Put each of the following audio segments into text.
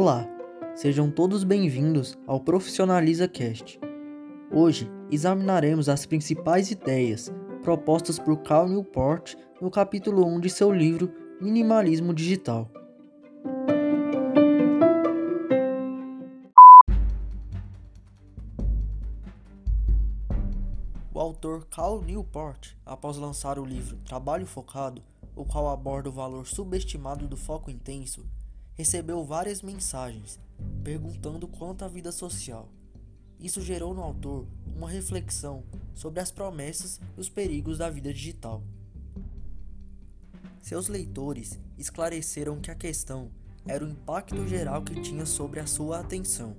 Olá, sejam todos bem-vindos ao Profissionaliza Cast. Hoje examinaremos as principais ideias propostas por Cal Newport no capítulo 1 de seu livro Minimalismo Digital. O autor Cal Newport, após lançar o livro Trabalho Focado, o qual aborda o valor subestimado do foco intenso, recebeu várias mensagens perguntando quanto à vida social. Isso gerou no autor uma reflexão sobre as promessas e os perigos da vida digital. Seus leitores esclareceram que a questão era o impacto geral que tinha sobre a sua atenção.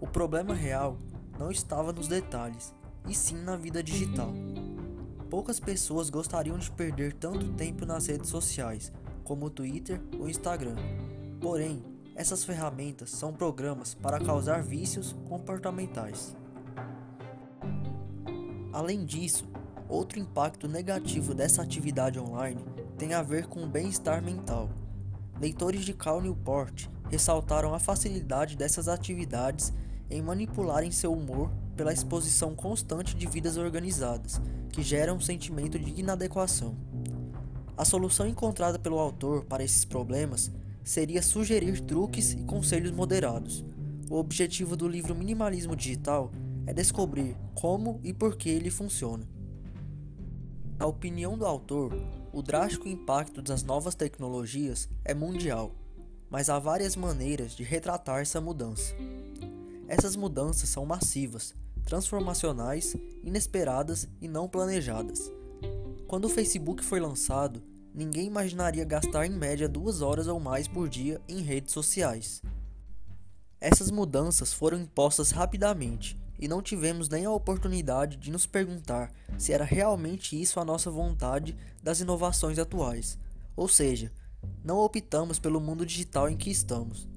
O problema real não estava nos detalhes, e sim na vida digital. Poucas pessoas gostariam de perder tanto tempo nas redes sociais, como o Twitter ou Instagram, Porém, essas ferramentas são programas para causar vícios comportamentais. Além disso, outro impacto negativo dessa atividade online tem a ver com o bem-estar mental. Leitores de Cal Newport ressaltaram a facilidade dessas atividades em manipularem seu humor pela exposição constante de vidas organizadas, que geram um sentimento de inadequação. A solução encontrada pelo autor para esses problemas seria sugerir truques e conselhos moderados. O objetivo do livro Minimalismo Digital é descobrir como e por que ele funciona. Na opinião do autor, o drástico impacto das novas tecnologias é mundial, mas há várias maneiras de retratar essa mudança. Essas mudanças são massivas, transformacionais, inesperadas e não planejadas. Quando o Facebook foi lançado, ninguém imaginaria gastar em média duas horas ou mais por dia em redes sociais. Essas mudanças foram impostas rapidamente e não tivemos nem a oportunidade de nos perguntar se era realmente isso a nossa vontade das inovações atuais, ou seja, não optamos pelo mundo digital em que estamos.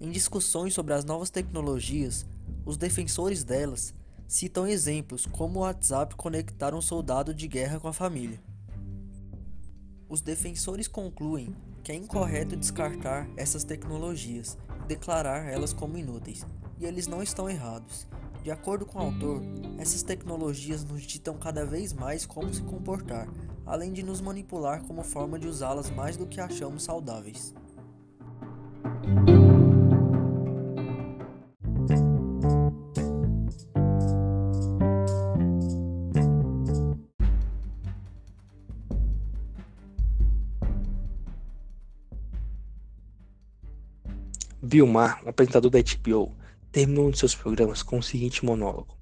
Em discussões sobre as novas tecnologias, os defensores delas citam exemplos como o WhatsApp conectar um soldado de guerra com a família. Os defensores concluem que é incorreto descartar essas tecnologias e declarar elas como inúteis, e eles não estão errados. De acordo com o autor, essas tecnologias nos ditam cada vez mais como se comportar, além de nos manipular como forma de usá-las mais do que achamos saudáveis. Bill Maher, um apresentador da HBO, terminou um de seus programas com o seguinte monólogo: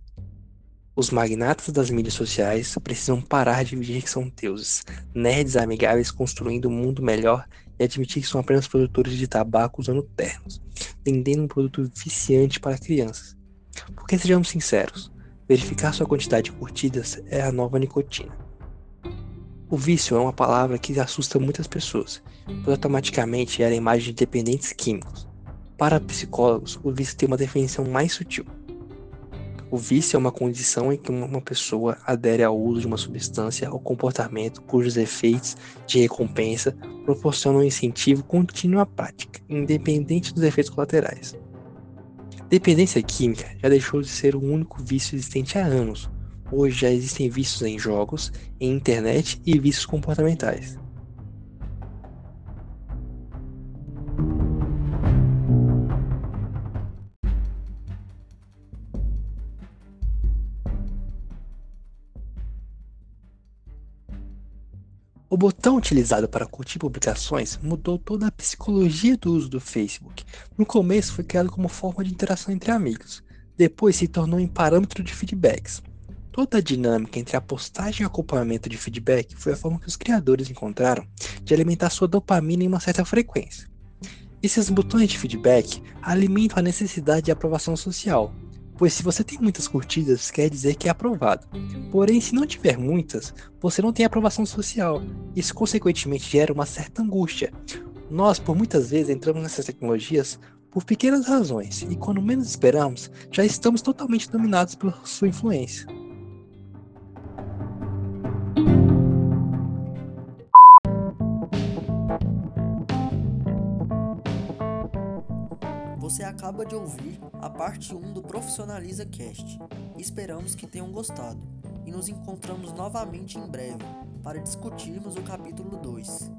Os magnatas das mídias sociais precisam parar de fingir que são deuses, nerds amigáveis construindo um mundo melhor e admitir que são apenas produtores de tabaco usando ternos, vendendo um produto viciante para crianças. Porque sejamos sinceros, verificar sua quantidade de curtidas é a nova nicotina. O vício é uma palavra que assusta muitas pessoas, pois automaticamente era a imagem de dependentes químicos. Para psicólogos, o vício tem uma definição mais sutil. O vício é uma condição em que uma pessoa adere ao uso de uma substância ou comportamento cujos efeitos de recompensa proporcionam um incentivo contínuo à prática, independente dos efeitos colaterais. Dependência química já deixou de ser o único vício existente há anos. Hoje já existem vícios em jogos, em internet e vícios comportamentais. O botão utilizado para curtir publicações mudou toda a psicologia do uso do Facebook. No começo foi criado como forma de interação entre amigos, depois se tornou em parâmetro de feedbacks. Toda a dinâmica entre a postagem e acompanhamento de feedback foi a forma que os criadores encontraram de alimentar sua dopamina em uma certa frequência. Esses botões de feedback alimentam a necessidade de aprovação social, pois se você tem muitas curtidas, quer dizer que é aprovado. Porém, se não tiver muitas, você não tem aprovação social. Isso, consequentemente, gera uma certa angústia. Nós, por muitas vezes, entramos nessas tecnologias por pequenas razões, e quando menos esperamos, já estamos totalmente dominados por sua influência. Você acaba de ouvir a parte 1 do Profissionaliza Cast. Esperamos que tenham gostado e nos encontramos novamente em breve para discutirmos o capítulo 2.